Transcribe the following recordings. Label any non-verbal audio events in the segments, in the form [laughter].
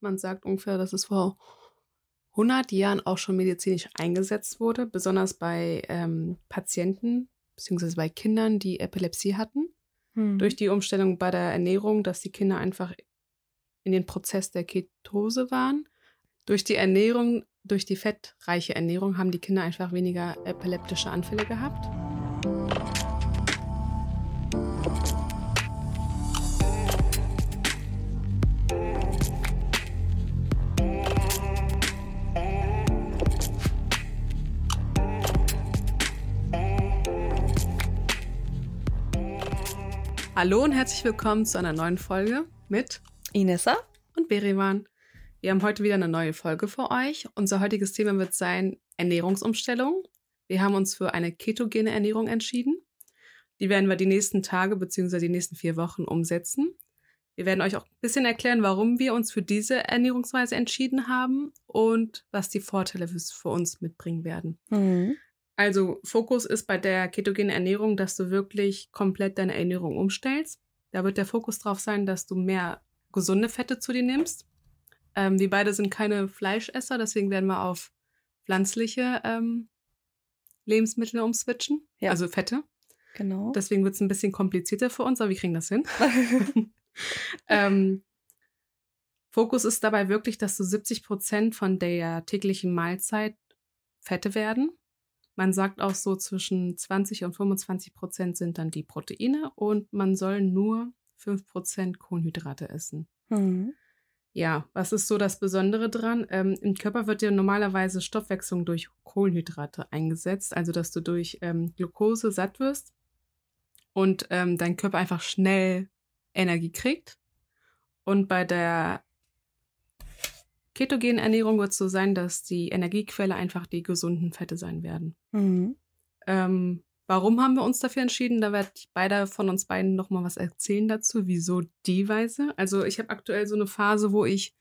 Man sagt ungefähr, dass es vor 100 Jahren auch schon medizinisch eingesetzt wurde, besonders bei ähm, Patienten bzw. bei Kindern, die Epilepsie hatten. Hm. Durch die Umstellung bei der Ernährung, dass die Kinder einfach in den Prozess der Ketose waren. Durch die Ernährung, durch die fettreiche Ernährung haben die Kinder einfach weniger epileptische Anfälle gehabt. Hallo und herzlich willkommen zu einer neuen Folge mit Inessa und Berivan. Wir haben heute wieder eine neue Folge für euch. Unser heutiges Thema wird sein Ernährungsumstellung. Wir haben uns für eine ketogene Ernährung entschieden. Die werden wir die nächsten Tage bzw. die nächsten vier Wochen umsetzen. Wir werden euch auch ein bisschen erklären, warum wir uns für diese Ernährungsweise entschieden haben und was die Vorteile für uns mitbringen werden. Mhm. Also Fokus ist bei der ketogenen Ernährung, dass du wirklich komplett deine Ernährung umstellst. Da wird der Fokus drauf sein, dass du mehr gesunde Fette zu dir nimmst. Ähm, wir beide sind keine Fleischesser, deswegen werden wir auf pflanzliche ähm, Lebensmittel umswitchen, ja. also Fette. Genau. Deswegen wird es ein bisschen komplizierter für uns, aber wir kriegen das hin. [laughs] ähm, Fokus ist dabei wirklich, dass du 70 Prozent von der täglichen Mahlzeit Fette werden. Man sagt auch so, zwischen 20 und 25 Prozent sind dann die Proteine und man soll nur 5 Prozent Kohlenhydrate essen. Mhm. Ja, was ist so das Besondere dran? Ähm, Im Körper wird ja normalerweise Stoffwechslung durch Kohlenhydrate eingesetzt, also dass du durch ähm, Glucose satt wirst und ähm, dein Körper einfach schnell Energie kriegt. Und bei der ketogenen Ernährung wird es so sein, dass die Energiequelle einfach die gesunden Fette sein werden. Mhm. Ähm, warum haben wir uns dafür entschieden? Da werde ich beide von uns beiden nochmal was erzählen dazu, wieso die Weise. Also ich habe aktuell so eine Phase, wo ich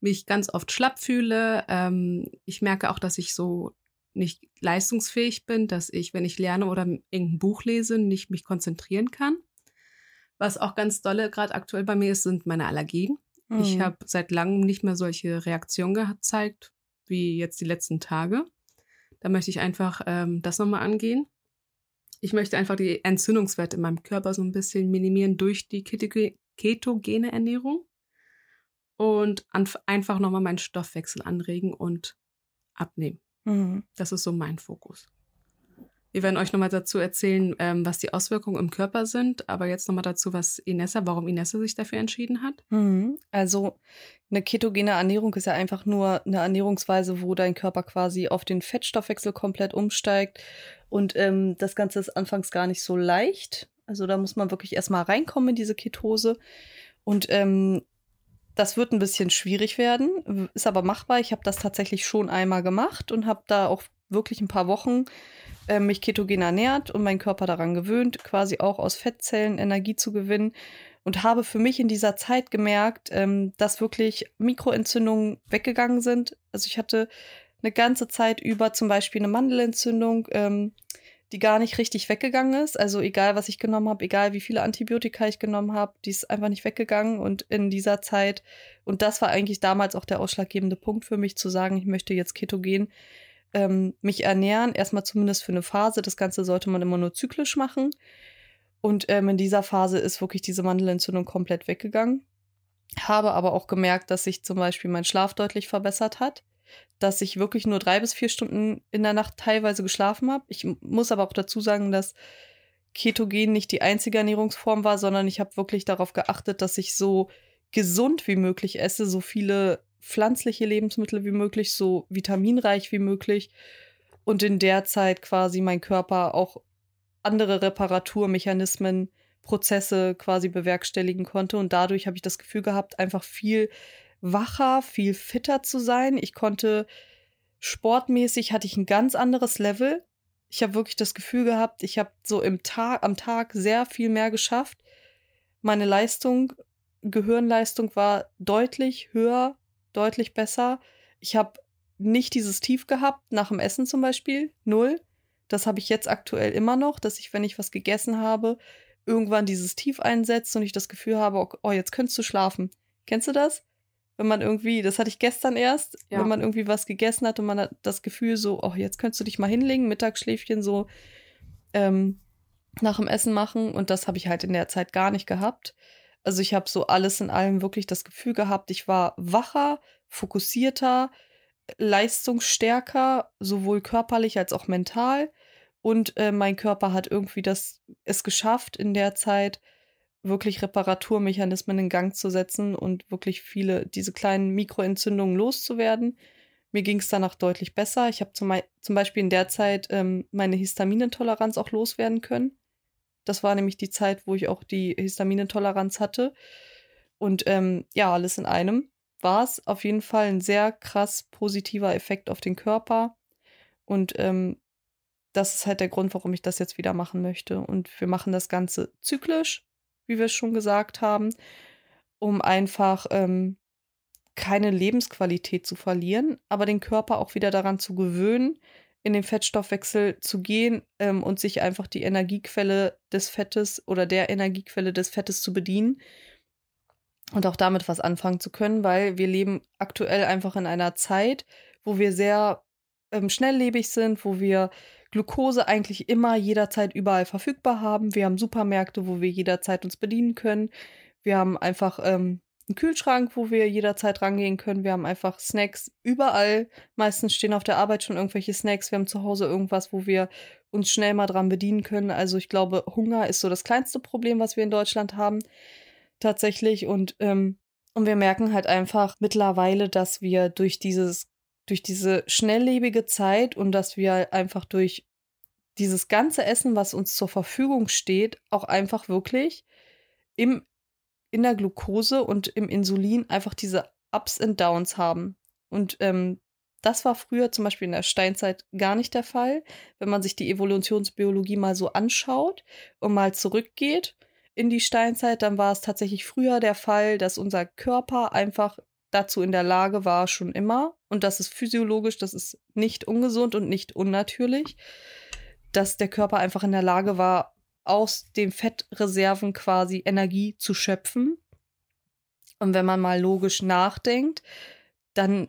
mich ganz oft schlapp fühle. Ähm, ich merke auch, dass ich so nicht leistungsfähig bin, dass ich, wenn ich lerne oder irgendein Buch lese, nicht mich konzentrieren kann. Was auch ganz dolle gerade aktuell bei mir ist, sind meine Allergien. Mhm. Ich habe seit langem nicht mehr solche Reaktionen gezeigt wie jetzt die letzten Tage. Da möchte ich einfach ähm, das nochmal angehen. Ich möchte einfach die Entzündungswerte in meinem Körper so ein bisschen minimieren durch die ketogene Ernährung und einfach nochmal meinen Stoffwechsel anregen und abnehmen. Mhm. Das ist so mein Fokus. Wir werden euch nochmal dazu erzählen, ähm, was die Auswirkungen im Körper sind, aber jetzt nochmal dazu, was Inessa, warum Inessa sich dafür entschieden hat. Mhm. Also eine ketogene Ernährung ist ja einfach nur eine Ernährungsweise, wo dein Körper quasi auf den Fettstoffwechsel komplett umsteigt. Und ähm, das Ganze ist anfangs gar nicht so leicht. Also da muss man wirklich erstmal reinkommen in diese Ketose. Und ähm, das wird ein bisschen schwierig werden, ist aber machbar. Ich habe das tatsächlich schon einmal gemacht und habe da auch wirklich ein paar Wochen äh, mich ketogen ernährt und meinen Körper daran gewöhnt, quasi auch aus Fettzellen Energie zu gewinnen. Und habe für mich in dieser Zeit gemerkt, ähm, dass wirklich Mikroentzündungen weggegangen sind. Also ich hatte eine ganze Zeit über zum Beispiel eine Mandelentzündung, ähm, die gar nicht richtig weggegangen ist. Also egal, was ich genommen habe, egal wie viele Antibiotika ich genommen habe, die ist einfach nicht weggegangen. Und in dieser Zeit, und das war eigentlich damals auch der ausschlaggebende Punkt für mich, zu sagen, ich möchte jetzt ketogen, ähm, mich ernähren, erstmal zumindest für eine Phase. Das Ganze sollte man immer nur zyklisch machen. Und ähm, in dieser Phase ist wirklich diese Mandelentzündung komplett weggegangen. Habe aber auch gemerkt, dass sich zum Beispiel mein Schlaf deutlich verbessert hat, dass ich wirklich nur drei bis vier Stunden in der Nacht teilweise geschlafen habe. Ich muss aber auch dazu sagen, dass Ketogen nicht die einzige Ernährungsform war, sondern ich habe wirklich darauf geachtet, dass ich so gesund wie möglich esse, so viele pflanzliche Lebensmittel wie möglich, so vitaminreich wie möglich und in der Zeit quasi mein Körper auch andere Reparaturmechanismen, Prozesse quasi bewerkstelligen konnte und dadurch habe ich das Gefühl gehabt, einfach viel wacher, viel fitter zu sein. Ich konnte sportmäßig hatte ich ein ganz anderes Level. Ich habe wirklich das Gefühl gehabt, ich habe so im Tag am Tag sehr viel mehr geschafft. Meine Leistung, Gehirnleistung war deutlich höher deutlich besser. Ich habe nicht dieses Tief gehabt, nach dem Essen zum Beispiel, null. Das habe ich jetzt aktuell immer noch, dass ich, wenn ich was gegessen habe, irgendwann dieses Tief einsetzt und ich das Gefühl habe, oh, jetzt könntest du schlafen. Kennst du das? wenn man irgendwie, das hatte ich gestern erst, ja. wenn man irgendwie was gegessen hat und man hat das Gefühl so, oh, jetzt könntest du dich mal hinlegen, Mittagsschläfchen so ähm, nach dem Essen machen. Und das habe ich halt in der Zeit gar nicht gehabt. Also ich habe so alles in allem wirklich das Gefühl gehabt, ich war wacher, fokussierter, leistungsstärker, sowohl körperlich als auch mental. Und äh, mein Körper hat irgendwie das es geschafft, in der Zeit wirklich Reparaturmechanismen in Gang zu setzen und wirklich viele diese kleinen Mikroentzündungen loszuwerden. Mir ging es danach deutlich besser. Ich habe zum, zum, Beispiel in der Zeit ähm, meine Histaminintoleranz auch loswerden können. Das war nämlich die Zeit, wo ich auch die Histaminintoleranz hatte. Und ähm, ja, alles in einem war es auf jeden Fall ein sehr krass positiver Effekt auf den Körper. Und ähm, das ist halt der Grund, warum ich das jetzt wieder machen möchte. Und wir machen das Ganze zyklisch wie wir es schon gesagt haben, um einfach ähm, keine Lebensqualität zu verlieren, aber den Körper auch wieder daran zu gewöhnen, in den Fettstoffwechsel zu gehen ähm, und sich einfach die Energiequelle des Fettes oder der Energiequelle des Fettes zu bedienen und auch damit was anfangen zu können, weil wir leben aktuell einfach in einer Zeit, wo wir sehr ähm, schnelllebig sind, wo wir Glucose eigentlich immer jederzeit überall verfügbar haben. Wir haben Supermärkte, wo wir jederzeit uns bedienen können. Wir haben einfach ähm, einen Kühlschrank, wo wir jederzeit rangehen können. Wir haben einfach Snacks überall. Meistens stehen auf der Arbeit schon irgendwelche Snacks. Wir haben zu Hause irgendwas, wo wir uns schnell mal dran bedienen können. Also ich glaube, Hunger ist so das kleinste Problem, was wir in Deutschland haben. Tatsächlich. Und, ähm, und wir merken halt einfach mittlerweile, dass wir durch dieses durch diese schnelllebige Zeit und dass wir einfach durch dieses ganze Essen, was uns zur Verfügung steht, auch einfach wirklich im, in der Glucose und im Insulin einfach diese Ups und Downs haben. Und ähm, das war früher zum Beispiel in der Steinzeit gar nicht der Fall. Wenn man sich die Evolutionsbiologie mal so anschaut und mal zurückgeht in die Steinzeit, dann war es tatsächlich früher der Fall, dass unser Körper einfach dazu in der Lage war, schon immer, und das ist physiologisch, das ist nicht ungesund und nicht unnatürlich, dass der Körper einfach in der Lage war, aus den Fettreserven quasi Energie zu schöpfen. Und wenn man mal logisch nachdenkt, dann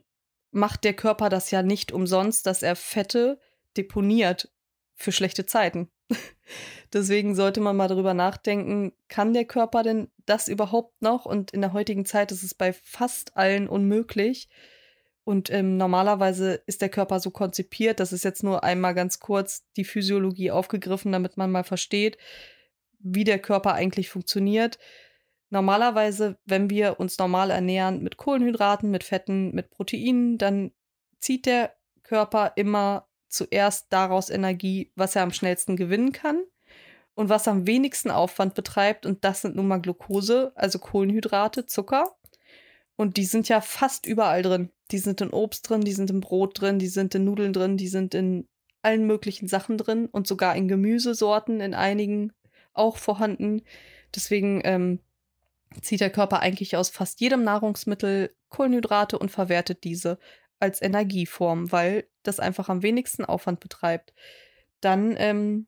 macht der Körper das ja nicht umsonst, dass er Fette deponiert für schlechte Zeiten. [laughs] Deswegen sollte man mal darüber nachdenken, kann der Körper denn das überhaupt noch? Und in der heutigen Zeit ist es bei fast allen unmöglich. Und ähm, normalerweise ist der Körper so konzipiert, das ist jetzt nur einmal ganz kurz die Physiologie aufgegriffen, damit man mal versteht, wie der Körper eigentlich funktioniert. Normalerweise, wenn wir uns normal ernähren mit Kohlenhydraten, mit Fetten, mit Proteinen, dann zieht der Körper immer zuerst daraus Energie, was er am schnellsten gewinnen kann und was am wenigsten Aufwand betreibt. Und das sind nun mal Glucose, also Kohlenhydrate, Zucker. Und die sind ja fast überall drin. Die sind in Obst drin, die sind im Brot drin, die sind in Nudeln drin, die sind in allen möglichen Sachen drin und sogar in Gemüsesorten, in einigen auch vorhanden. Deswegen ähm, zieht der Körper eigentlich aus fast jedem Nahrungsmittel Kohlenhydrate und verwertet diese als Energieform, weil das einfach am wenigsten Aufwand betreibt. Dann ähm,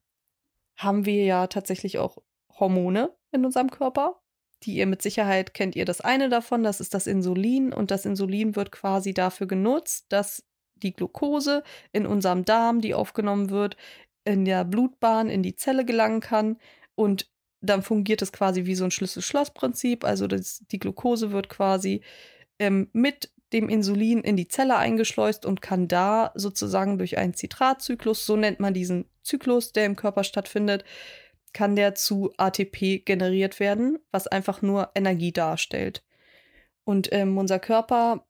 haben wir ja tatsächlich auch Hormone in unserem Körper, die ihr mit Sicherheit kennt ihr das eine davon, das ist das Insulin und das Insulin wird quasi dafür genutzt, dass die Glucose in unserem Darm, die aufgenommen wird, in der Blutbahn in die Zelle gelangen kann und dann fungiert es quasi wie so ein Schlüssel-Schloss-Prinzip. Also das, die Glucose wird quasi ähm, mit dem Insulin in die Zelle eingeschleust und kann da sozusagen durch einen Zitratzyklus, so nennt man diesen Zyklus, der im Körper stattfindet, kann der zu ATP generiert werden, was einfach nur Energie darstellt. Und ähm, unser Körper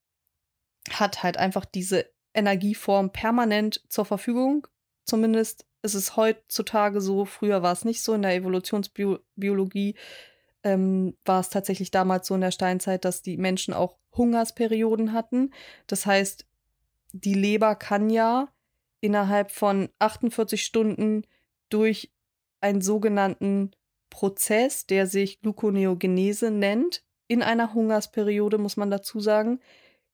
hat halt einfach diese Energieform permanent zur Verfügung. Zumindest ist es heutzutage so. Früher war es nicht so. In der Evolutionsbiologie ähm, war es tatsächlich damals so in der Steinzeit, dass die Menschen auch Hungersperioden hatten. Das heißt, die Leber kann ja innerhalb von 48 Stunden durch einen sogenannten Prozess, der sich Gluconeogenese nennt, in einer Hungersperiode, muss man dazu sagen,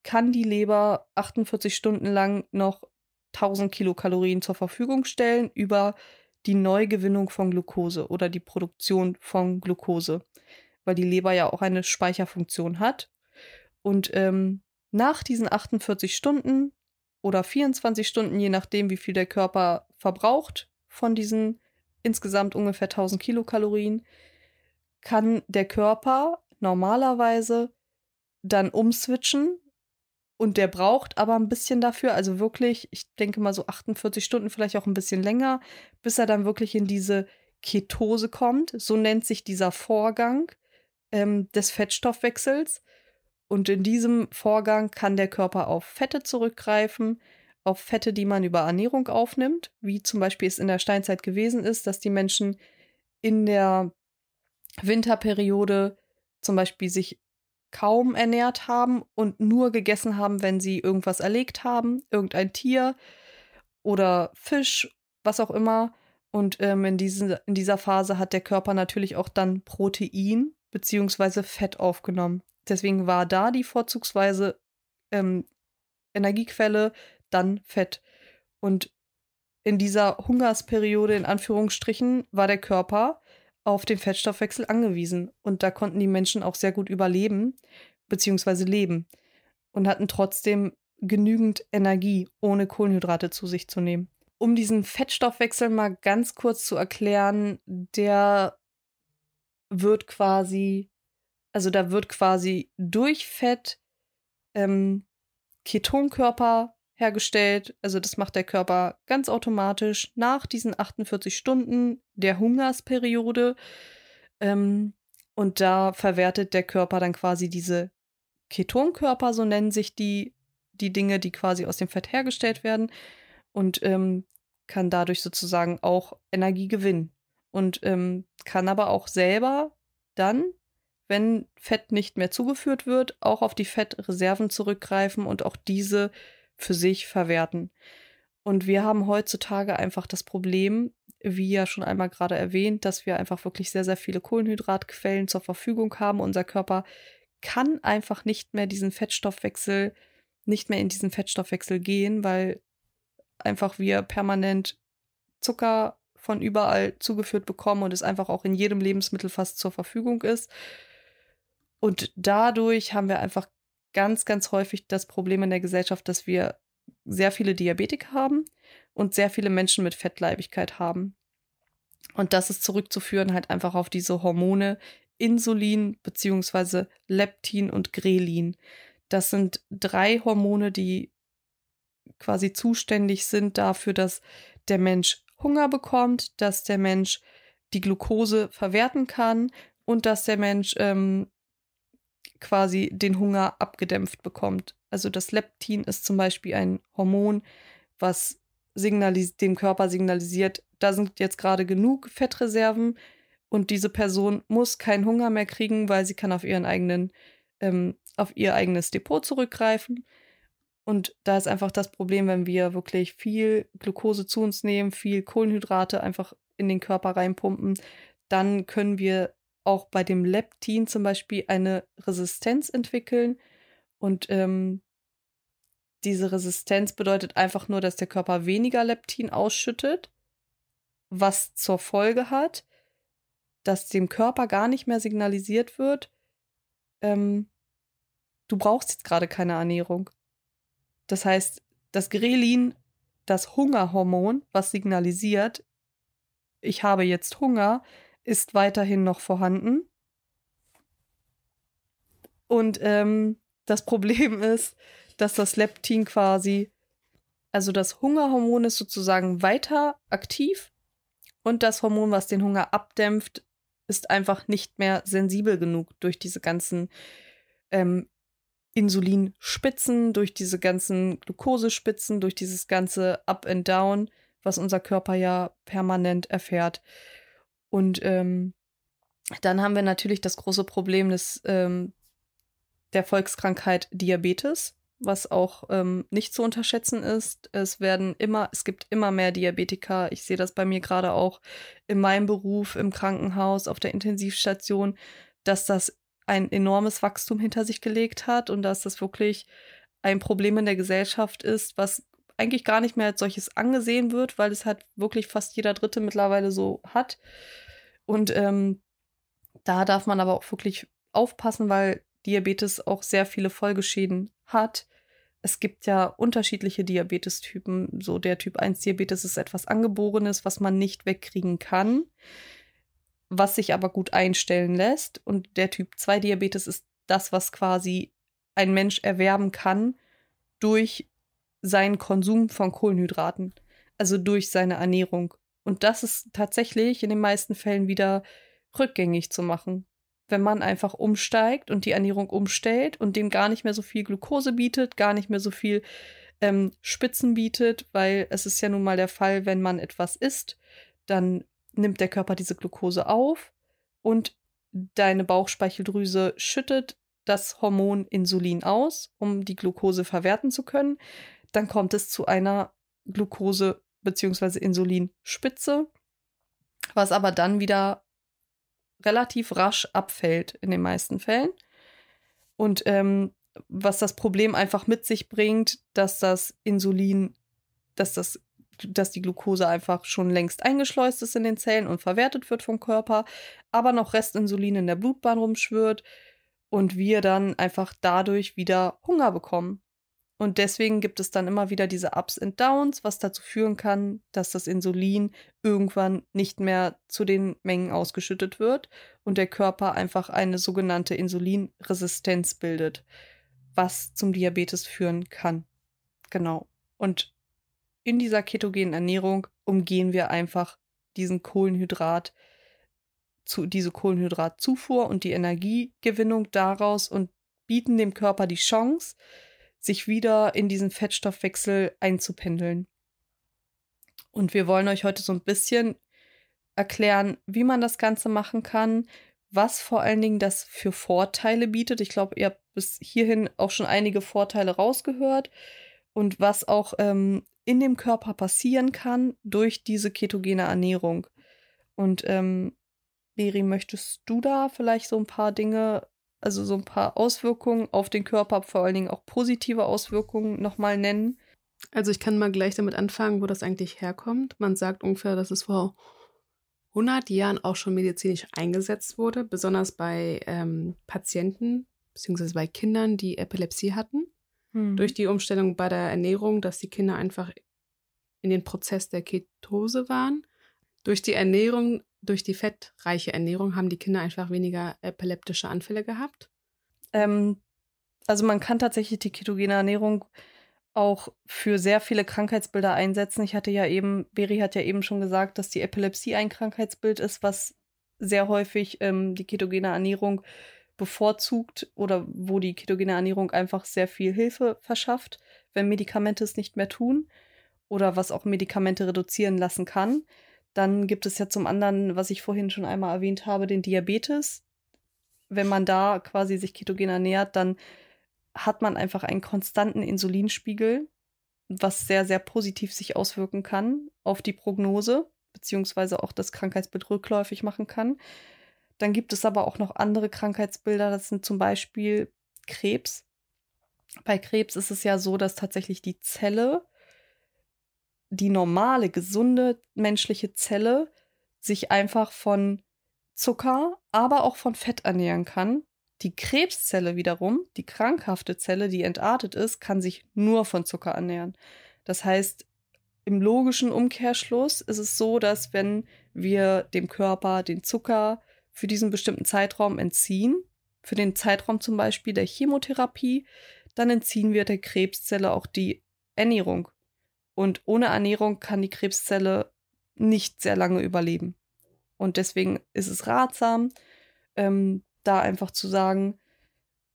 kann die Leber 48 Stunden lang noch 1000 Kilokalorien zur Verfügung stellen über die Neugewinnung von Glucose oder die Produktion von Glucose, weil die Leber ja auch eine Speicherfunktion hat. Und ähm, nach diesen 48 Stunden oder 24 Stunden, je nachdem, wie viel der Körper verbraucht von diesen insgesamt ungefähr 1000 Kilokalorien, kann der Körper normalerweise dann umswitchen und der braucht aber ein bisschen dafür, also wirklich, ich denke mal so 48 Stunden, vielleicht auch ein bisschen länger, bis er dann wirklich in diese Ketose kommt. So nennt sich dieser Vorgang ähm, des Fettstoffwechsels. Und in diesem Vorgang kann der Körper auf Fette zurückgreifen, auf Fette, die man über Ernährung aufnimmt, wie zum Beispiel es in der Steinzeit gewesen ist, dass die Menschen in der Winterperiode zum Beispiel sich kaum ernährt haben und nur gegessen haben, wenn sie irgendwas erlegt haben, irgendein Tier oder Fisch, was auch immer. Und ähm, in, diesen, in dieser Phase hat der Körper natürlich auch dann Protein bzw. Fett aufgenommen. Deswegen war da die vorzugsweise ähm, Energiequelle dann Fett. Und in dieser Hungersperiode in Anführungsstrichen war der Körper auf den Fettstoffwechsel angewiesen. Und da konnten die Menschen auch sehr gut überleben, beziehungsweise leben. Und hatten trotzdem genügend Energie, ohne Kohlenhydrate zu sich zu nehmen. Um diesen Fettstoffwechsel mal ganz kurz zu erklären, der wird quasi, also da wird quasi durch Fett ähm, Ketonkörper hergestellt. Also das macht der Körper ganz automatisch nach diesen 48 Stunden der Hungersperiode. Ähm, und da verwertet der Körper dann quasi diese Ketonkörper, so nennen sich die, die Dinge, die quasi aus dem Fett hergestellt werden. Und ähm, kann dadurch sozusagen auch Energie gewinnen. Und ähm, kann aber auch selber dann, wenn Fett nicht mehr zugeführt wird, auch auf die Fettreserven zurückgreifen und auch diese für sich verwerten. Und wir haben heutzutage einfach das Problem, wie ja schon einmal gerade erwähnt, dass wir einfach wirklich sehr, sehr viele Kohlenhydratquellen zur Verfügung haben. Unser Körper kann einfach nicht mehr diesen Fettstoffwechsel, nicht mehr in diesen Fettstoffwechsel gehen, weil einfach wir permanent Zucker von überall zugeführt bekommen und es einfach auch in jedem Lebensmittel fast zur Verfügung ist. Und dadurch haben wir einfach ganz, ganz häufig das Problem in der Gesellschaft, dass wir sehr viele Diabetiker haben und sehr viele Menschen mit Fettleibigkeit haben. Und das ist zurückzuführen halt einfach auf diese Hormone Insulin beziehungsweise Leptin und Grelin. Das sind drei Hormone, die quasi zuständig sind dafür, dass der Mensch Hunger bekommt, dass der Mensch die Glucose verwerten kann und dass der Mensch ähm, quasi den Hunger abgedämpft bekommt. Also das Leptin ist zum Beispiel ein Hormon, was dem Körper signalisiert, da sind jetzt gerade genug Fettreserven und diese Person muss keinen Hunger mehr kriegen, weil sie kann auf ihren eigenen, ähm, auf ihr eigenes Depot zurückgreifen. Und da ist einfach das Problem, wenn wir wirklich viel Glucose zu uns nehmen, viel Kohlenhydrate einfach in den Körper reinpumpen, dann können wir auch bei dem Leptin zum Beispiel eine Resistenz entwickeln. Und ähm, diese Resistenz bedeutet einfach nur, dass der Körper weniger Leptin ausschüttet, was zur Folge hat, dass dem Körper gar nicht mehr signalisiert wird, ähm, du brauchst jetzt gerade keine Ernährung. Das heißt, das Grelin, das Hungerhormon, was signalisiert, ich habe jetzt Hunger, ist weiterhin noch vorhanden. Und ähm, das Problem [laughs] ist, dass das Leptin quasi, also das Hungerhormon ist sozusagen weiter aktiv und das Hormon, was den Hunger abdämpft, ist einfach nicht mehr sensibel genug durch diese ganzen ähm, Insulinspitzen, durch diese ganzen Glukosespitzen, durch dieses ganze Up and Down, was unser Körper ja permanent erfährt. Und ähm, dann haben wir natürlich das große Problem des, ähm, der Volkskrankheit Diabetes, was auch ähm, nicht zu unterschätzen ist. Es werden immer, es gibt immer mehr Diabetiker. Ich sehe das bei mir gerade auch in meinem Beruf, im Krankenhaus, auf der Intensivstation, dass das ein enormes Wachstum hinter sich gelegt hat und dass das wirklich ein Problem in der Gesellschaft ist, was eigentlich gar nicht mehr als solches angesehen wird, weil es halt wirklich fast jeder Dritte mittlerweile so hat. Und ähm, da darf man aber auch wirklich aufpassen, weil Diabetes auch sehr viele Folgeschäden hat. Es gibt ja unterschiedliche Diabetestypen. So der Typ 1 Diabetes ist etwas Angeborenes, was man nicht wegkriegen kann, was sich aber gut einstellen lässt. Und der Typ 2 Diabetes ist das, was quasi ein Mensch erwerben kann durch seinen Konsum von Kohlenhydraten, also durch seine Ernährung. Und das ist tatsächlich in den meisten Fällen wieder rückgängig zu machen. Wenn man einfach umsteigt und die Ernährung umstellt und dem gar nicht mehr so viel Glucose bietet, gar nicht mehr so viel ähm, Spitzen bietet, weil es ist ja nun mal der Fall, wenn man etwas isst, dann nimmt der Körper diese Glucose auf und deine Bauchspeicheldrüse schüttet das Hormon Insulin aus, um die Glucose verwerten zu können. Dann kommt es zu einer Glucose- bzw. Insulinspitze, was aber dann wieder relativ rasch abfällt in den meisten Fällen. Und ähm, was das Problem einfach mit sich bringt, dass das Insulin, dass das dass die Glucose einfach schon längst eingeschleust ist in den Zellen und verwertet wird vom Körper, aber noch Restinsulin in der Blutbahn rumschwirrt und wir dann einfach dadurch wieder Hunger bekommen. Und deswegen gibt es dann immer wieder diese Ups und Downs, was dazu führen kann, dass das Insulin irgendwann nicht mehr zu den Mengen ausgeschüttet wird und der Körper einfach eine sogenannte Insulinresistenz bildet, was zum Diabetes führen kann. Genau. Und in dieser ketogenen Ernährung umgehen wir einfach diesen Kohlenhydrat, zu, diese Kohlenhydratzufuhr und die Energiegewinnung daraus und bieten dem Körper die Chance, sich wieder in diesen Fettstoffwechsel einzupendeln. Und wir wollen euch heute so ein bisschen erklären, wie man das Ganze machen kann, was vor allen Dingen das für Vorteile bietet. Ich glaube, ihr habt bis hierhin auch schon einige Vorteile rausgehört und was auch ähm, in dem Körper passieren kann durch diese ketogene Ernährung. Und ähm, Beri, möchtest du da vielleicht so ein paar Dinge also so ein paar Auswirkungen auf den Körper, vor allen Dingen auch positive Auswirkungen nochmal nennen? Also ich kann mal gleich damit anfangen, wo das eigentlich herkommt. Man sagt ungefähr, dass es vor 100 Jahren auch schon medizinisch eingesetzt wurde, besonders bei ähm, Patienten bzw. bei Kindern, die Epilepsie hatten. Hm. Durch die Umstellung bei der Ernährung, dass die Kinder einfach in den Prozess der Ketose waren. Durch die Ernährung durch die fettreiche Ernährung haben die Kinder einfach weniger epileptische Anfälle gehabt? Ähm, also man kann tatsächlich die ketogene Ernährung auch für sehr viele Krankheitsbilder einsetzen. Ich hatte ja eben, Beri hat ja eben schon gesagt, dass die Epilepsie ein Krankheitsbild ist, was sehr häufig ähm, die ketogene Ernährung bevorzugt oder wo die ketogene Ernährung einfach sehr viel Hilfe verschafft, wenn Medikamente es nicht mehr tun oder was auch Medikamente reduzieren lassen kann. Dann gibt es ja zum anderen, was ich vorhin schon einmal erwähnt habe, den Diabetes. Wenn man da quasi sich ketogen ernährt, dann hat man einfach einen konstanten Insulinspiegel, was sehr, sehr positiv sich auswirken kann auf die Prognose, beziehungsweise auch das Krankheitsbild rückläufig machen kann. Dann gibt es aber auch noch andere Krankheitsbilder, das sind zum Beispiel Krebs. Bei Krebs ist es ja so, dass tatsächlich die Zelle die normale, gesunde menschliche Zelle sich einfach von Zucker, aber auch von Fett ernähren kann. Die Krebszelle wiederum, die krankhafte Zelle, die entartet ist, kann sich nur von Zucker ernähren. Das heißt, im logischen Umkehrschluss ist es so, dass wenn wir dem Körper den Zucker für diesen bestimmten Zeitraum entziehen, für den Zeitraum zum Beispiel der Chemotherapie, dann entziehen wir der Krebszelle auch die Ernährung. Und ohne Ernährung kann die Krebszelle nicht sehr lange überleben. Und deswegen ist es ratsam, ähm, da einfach zu sagen,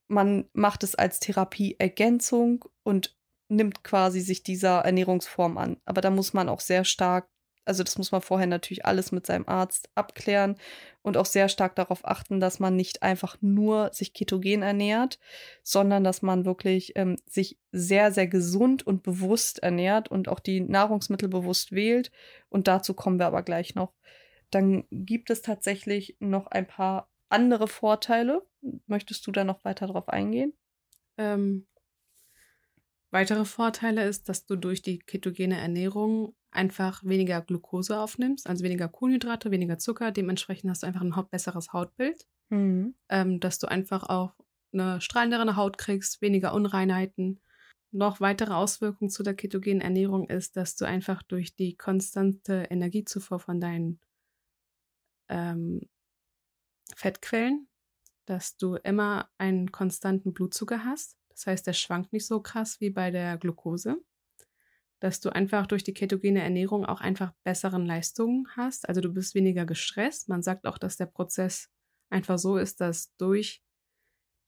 man macht es als Therapieergänzung und nimmt quasi sich dieser Ernährungsform an. Aber da muss man auch sehr stark also das muss man vorher natürlich alles mit seinem Arzt abklären und auch sehr stark darauf achten, dass man nicht einfach nur sich ketogen ernährt, sondern dass man wirklich ähm, sich sehr, sehr gesund und bewusst ernährt und auch die Nahrungsmittel bewusst wählt. Und dazu kommen wir aber gleich noch. Dann gibt es tatsächlich noch ein paar andere Vorteile. Möchtest du da noch weiter drauf eingehen? Ähm, weitere Vorteile ist, dass du durch die ketogene Ernährung einfach weniger Glucose aufnimmst, also weniger Kohlenhydrate, weniger Zucker. Dementsprechend hast du einfach ein besseres Hautbild. Mhm. Ähm, dass du einfach auch eine strahlendere Haut kriegst, weniger Unreinheiten. Noch weitere Auswirkungen zu der ketogenen Ernährung ist, dass du einfach durch die konstante Energiezufuhr von deinen ähm, Fettquellen, dass du immer einen konstanten Blutzucker hast. Das heißt, der schwankt nicht so krass wie bei der Glucose. Dass du einfach durch die ketogene Ernährung auch einfach besseren Leistungen hast. Also du bist weniger gestresst. Man sagt auch, dass der Prozess einfach so ist, dass durch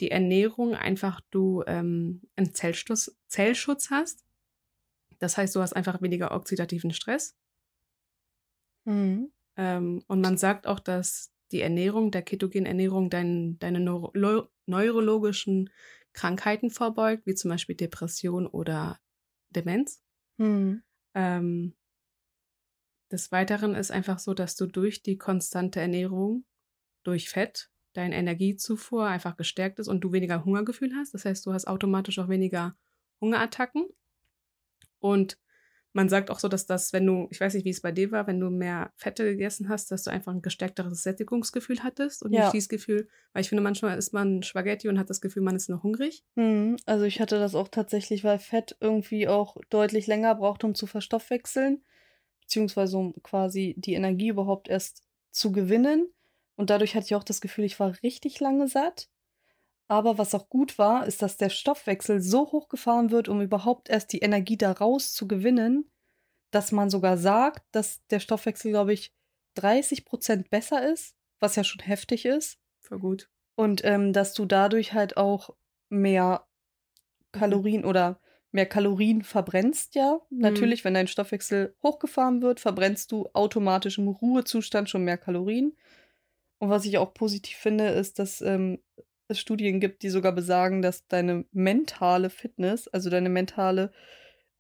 die Ernährung einfach du ähm, einen Zellschutz, Zellschutz hast. Das heißt, du hast einfach weniger oxidativen Stress. Mhm. Ähm, und man sagt auch, dass die Ernährung, der ketogenen Ernährung, dein, deine neuro neurologischen Krankheiten vorbeugt, wie zum Beispiel Depression oder Demenz. Mhm. Ähm, des Weiteren ist einfach so, dass du durch die konstante Ernährung, durch Fett, deine Energiezufuhr einfach gestärkt ist und du weniger Hungergefühl hast. Das heißt, du hast automatisch auch weniger Hungerattacken. Und man sagt auch so, dass das, wenn du, ich weiß nicht, wie es bei dir war, wenn du mehr Fette gegessen hast, dass du einfach ein gestärkteres Sättigungsgefühl hattest und ja. nicht dieses Gefühl, weil ich finde, manchmal isst man Spaghetti und hat das Gefühl, man ist noch hungrig. Mhm. Also ich hatte das auch tatsächlich, weil Fett irgendwie auch deutlich länger braucht, um zu verstoffwechseln, beziehungsweise um quasi die Energie überhaupt erst zu gewinnen. Und dadurch hatte ich auch das Gefühl, ich war richtig lange satt. Aber was auch gut war, ist, dass der Stoffwechsel so hochgefahren wird, um überhaupt erst die Energie daraus zu gewinnen, dass man sogar sagt, dass der Stoffwechsel, glaube ich, 30 Prozent besser ist, was ja schon heftig ist. Für gut. Und ähm, dass du dadurch halt auch mehr Kalorien oder mehr Kalorien verbrennst, ja. Mhm. Natürlich, wenn dein Stoffwechsel hochgefahren wird, verbrennst du automatisch im Ruhezustand schon mehr Kalorien. Und was ich auch positiv finde, ist, dass ähm, es Studien gibt, die sogar besagen, dass deine mentale Fitness, also deine mentale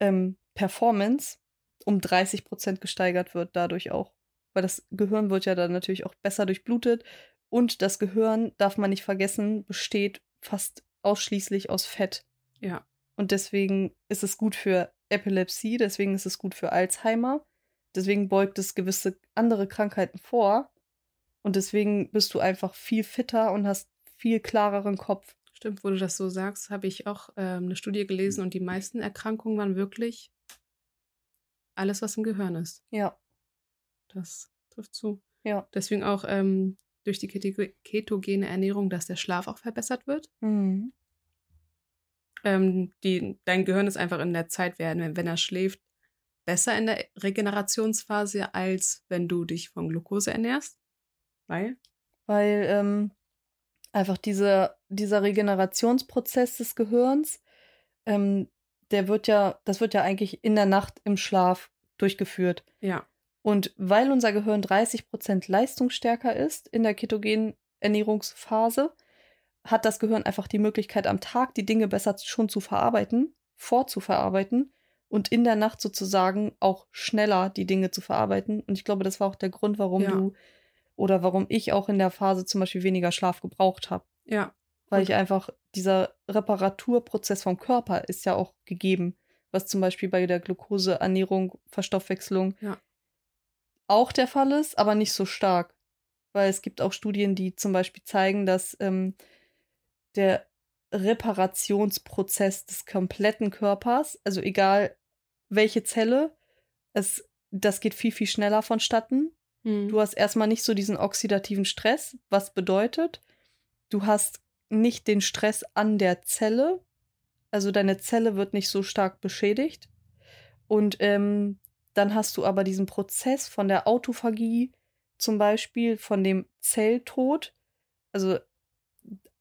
ähm, Performance um 30 Prozent gesteigert wird dadurch auch. Weil das Gehirn wird ja dann natürlich auch besser durchblutet. Und das Gehirn, darf man nicht vergessen, besteht fast ausschließlich aus Fett. Ja. Und deswegen ist es gut für Epilepsie, deswegen ist es gut für Alzheimer. Deswegen beugt es gewisse andere Krankheiten vor. Und deswegen bist du einfach viel fitter und hast viel klareren Kopf. Stimmt, wo du das so sagst, habe ich auch ähm, eine Studie gelesen und die meisten Erkrankungen waren wirklich alles, was im Gehirn ist. Ja. Das trifft zu. Ja. Deswegen auch ähm, durch die ketogene Ernährung, dass der Schlaf auch verbessert wird. Mhm. Ähm, die, dein Gehirn ist einfach in der Zeit, wenn, wenn er schläft, besser in der Regenerationsphase, als wenn du dich von Glucose ernährst. Weil? Weil ähm, einfach diese, dieser Regenerationsprozess des Gehirns, ähm, der wird ja, das wird ja eigentlich in der Nacht im Schlaf durchgeführt. Ja. Und weil unser Gehirn 30 Prozent leistungsstärker ist in der ketogenen Ernährungsphase, hat das Gehirn einfach die Möglichkeit, am Tag die Dinge besser schon zu verarbeiten, vorzuverarbeiten und in der Nacht sozusagen auch schneller die Dinge zu verarbeiten. Und ich glaube, das war auch der Grund, warum ja. du oder warum ich auch in der Phase zum Beispiel weniger Schlaf gebraucht habe. Ja. Weil und ich einfach, dieser Reparaturprozess vom Körper ist ja auch gegeben, was zum Beispiel bei der Glukoseernährung, Verstoffwechslung ja. auch der Fall ist, aber nicht so stark. Weil es gibt auch Studien, die zum Beispiel zeigen, dass ähm, der Reparationsprozess des kompletten Körpers, also egal welche Zelle, es, das geht viel, viel schneller vonstatten hm. Du hast erstmal nicht so diesen oxidativen Stress, was bedeutet, du hast nicht den Stress an der Zelle, also deine Zelle wird nicht so stark beschädigt. Und ähm, dann hast du aber diesen Prozess von der Autophagie, zum Beispiel von dem Zelltod. Also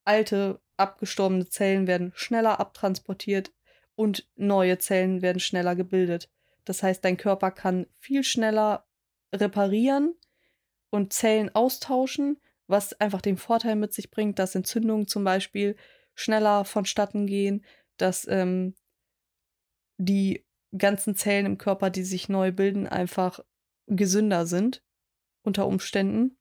alte, abgestorbene Zellen werden schneller abtransportiert und neue Zellen werden schneller gebildet. Das heißt, dein Körper kann viel schneller reparieren und Zellen austauschen, was einfach den Vorteil mit sich bringt, dass Entzündungen zum Beispiel schneller vonstatten gehen, dass ähm, die ganzen Zellen im Körper, die sich neu bilden, einfach gesünder sind unter Umständen.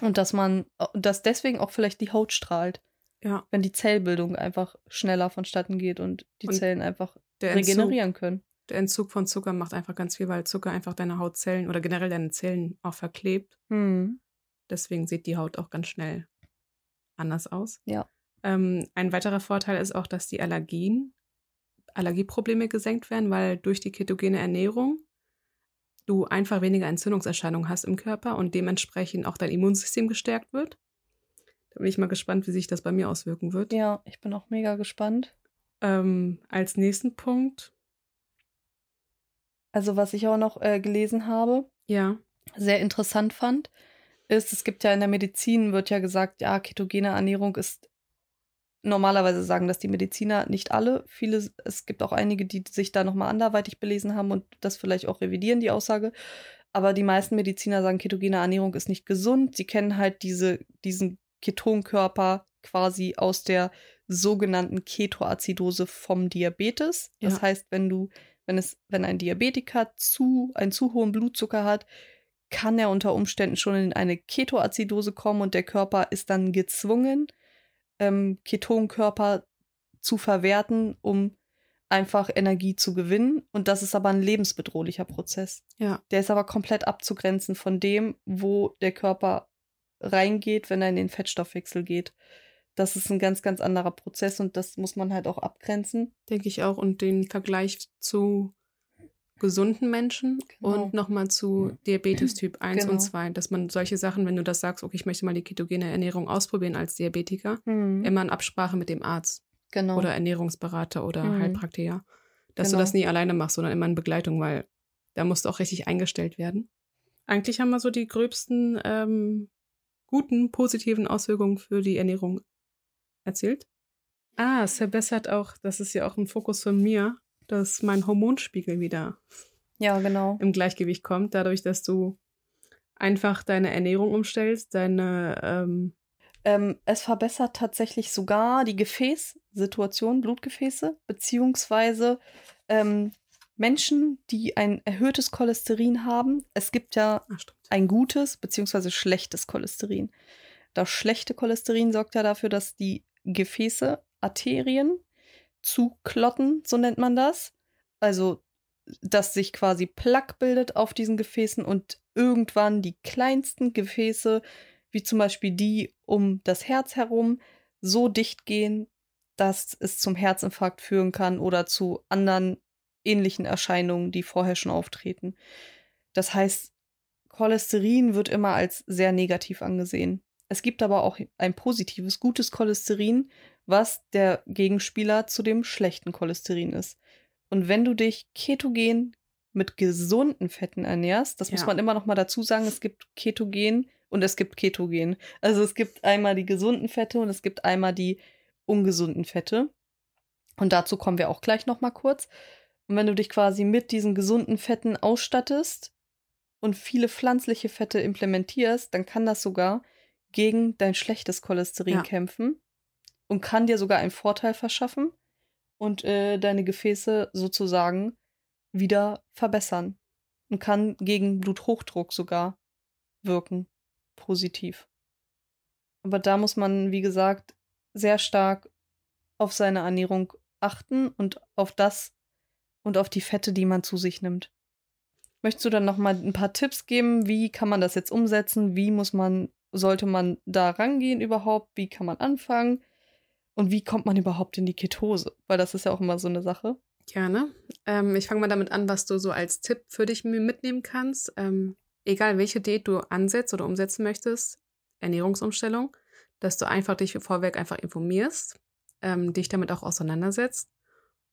Und dass man, dass deswegen auch vielleicht die Haut strahlt. Ja. Wenn die Zellbildung einfach schneller vonstatten geht und die und Zellen einfach regenerieren können der Entzug von Zucker macht einfach ganz viel, weil Zucker einfach deine Hautzellen oder generell deine Zellen auch verklebt. Mhm. Deswegen sieht die Haut auch ganz schnell anders aus. Ja. Ähm, ein weiterer Vorteil ist auch, dass die Allergien, Allergieprobleme gesenkt werden, weil durch die ketogene Ernährung du einfach weniger Entzündungserscheinungen hast im Körper und dementsprechend auch dein Immunsystem gestärkt wird. Da bin ich mal gespannt, wie sich das bei mir auswirken wird. Ja, ich bin auch mega gespannt. Ähm, als nächsten Punkt. Also, was ich auch noch äh, gelesen habe, ja. sehr interessant fand, ist, es gibt ja in der Medizin, wird ja gesagt, ja, ketogene Ernährung ist normalerweise sagen das die Mediziner, nicht alle. Viele, es gibt auch einige, die sich da nochmal anderweitig belesen haben und das vielleicht auch revidieren, die Aussage. Aber die meisten Mediziner sagen, ketogene Ernährung ist nicht gesund. Sie kennen halt diese, diesen Ketonkörper quasi aus der sogenannten Ketoazidose vom Diabetes. Das ja. heißt, wenn du, wenn es, wenn ein Diabetiker zu, einen zu hohen Blutzucker hat, kann er unter Umständen schon in eine Ketoazidose kommen und der Körper ist dann gezwungen, ähm, Ketonkörper zu verwerten, um einfach Energie zu gewinnen. Und das ist aber ein lebensbedrohlicher Prozess. Ja. Der ist aber komplett abzugrenzen von dem, wo der Körper reingeht, wenn er in den Fettstoffwechsel geht. Das ist ein ganz, ganz anderer Prozess und das muss man halt auch abgrenzen. Denke ich auch. Und den Vergleich zu gesunden Menschen genau. und nochmal zu Diabetes Typ 1 genau. und 2, dass man solche Sachen, wenn du das sagst, okay, ich möchte mal die ketogene Ernährung ausprobieren als Diabetiker, mhm. immer in Absprache mit dem Arzt genau. oder Ernährungsberater oder mhm. Heilpraktiker, dass du genau. das nie alleine machst, sondern immer in Begleitung, weil da musst du auch richtig eingestellt werden. Eigentlich haben wir so die gröbsten ähm, guten, positiven Auswirkungen für die Ernährung erzählt. Ah, es verbessert auch, das ist ja auch ein Fokus von mir, dass mein Hormonspiegel wieder ja, genau. im Gleichgewicht kommt, dadurch, dass du einfach deine Ernährung umstellst, deine ähm ähm, es verbessert tatsächlich sogar die Gefäßsituation, Blutgefäße, beziehungsweise ähm, Menschen, die ein erhöhtes Cholesterin haben. Es gibt ja Ach, ein gutes beziehungsweise schlechtes Cholesterin. Das schlechte Cholesterin sorgt ja dafür, dass die Gefäße, Arterien zuklotten, so nennt man das. Also, dass sich quasi Plaque bildet auf diesen Gefäßen und irgendwann die kleinsten Gefäße, wie zum Beispiel die um das Herz herum, so dicht gehen, dass es zum Herzinfarkt führen kann oder zu anderen ähnlichen Erscheinungen, die vorher schon auftreten. Das heißt, Cholesterin wird immer als sehr negativ angesehen. Es gibt aber auch ein positives, gutes Cholesterin, was der Gegenspieler zu dem schlechten Cholesterin ist. Und wenn du dich ketogen mit gesunden Fetten ernährst, das ja. muss man immer noch mal dazu sagen, es gibt Ketogen und es gibt Ketogen. Also es gibt einmal die gesunden Fette und es gibt einmal die ungesunden Fette. Und dazu kommen wir auch gleich noch mal kurz. Und wenn du dich quasi mit diesen gesunden Fetten ausstattest und viele pflanzliche Fette implementierst, dann kann das sogar gegen dein schlechtes Cholesterin ja. kämpfen und kann dir sogar einen Vorteil verschaffen und äh, deine Gefäße sozusagen wieder verbessern und kann gegen Bluthochdruck sogar wirken. Positiv. Aber da muss man, wie gesagt, sehr stark auf seine Ernährung achten und auf das und auf die Fette, die man zu sich nimmt. Möchtest du dann noch mal ein paar Tipps geben, wie kann man das jetzt umsetzen? Wie muss man sollte man da rangehen überhaupt? Wie kann man anfangen? Und wie kommt man überhaupt in die Ketose? Weil das ist ja auch immer so eine Sache. Gerne. Ähm, ich fange mal damit an, was du so als Tipp für dich mitnehmen kannst. Ähm, egal welche Diät du ansetzt oder umsetzen möchtest, Ernährungsumstellung, dass du einfach dich vorweg einfach informierst, ähm, dich damit auch auseinandersetzt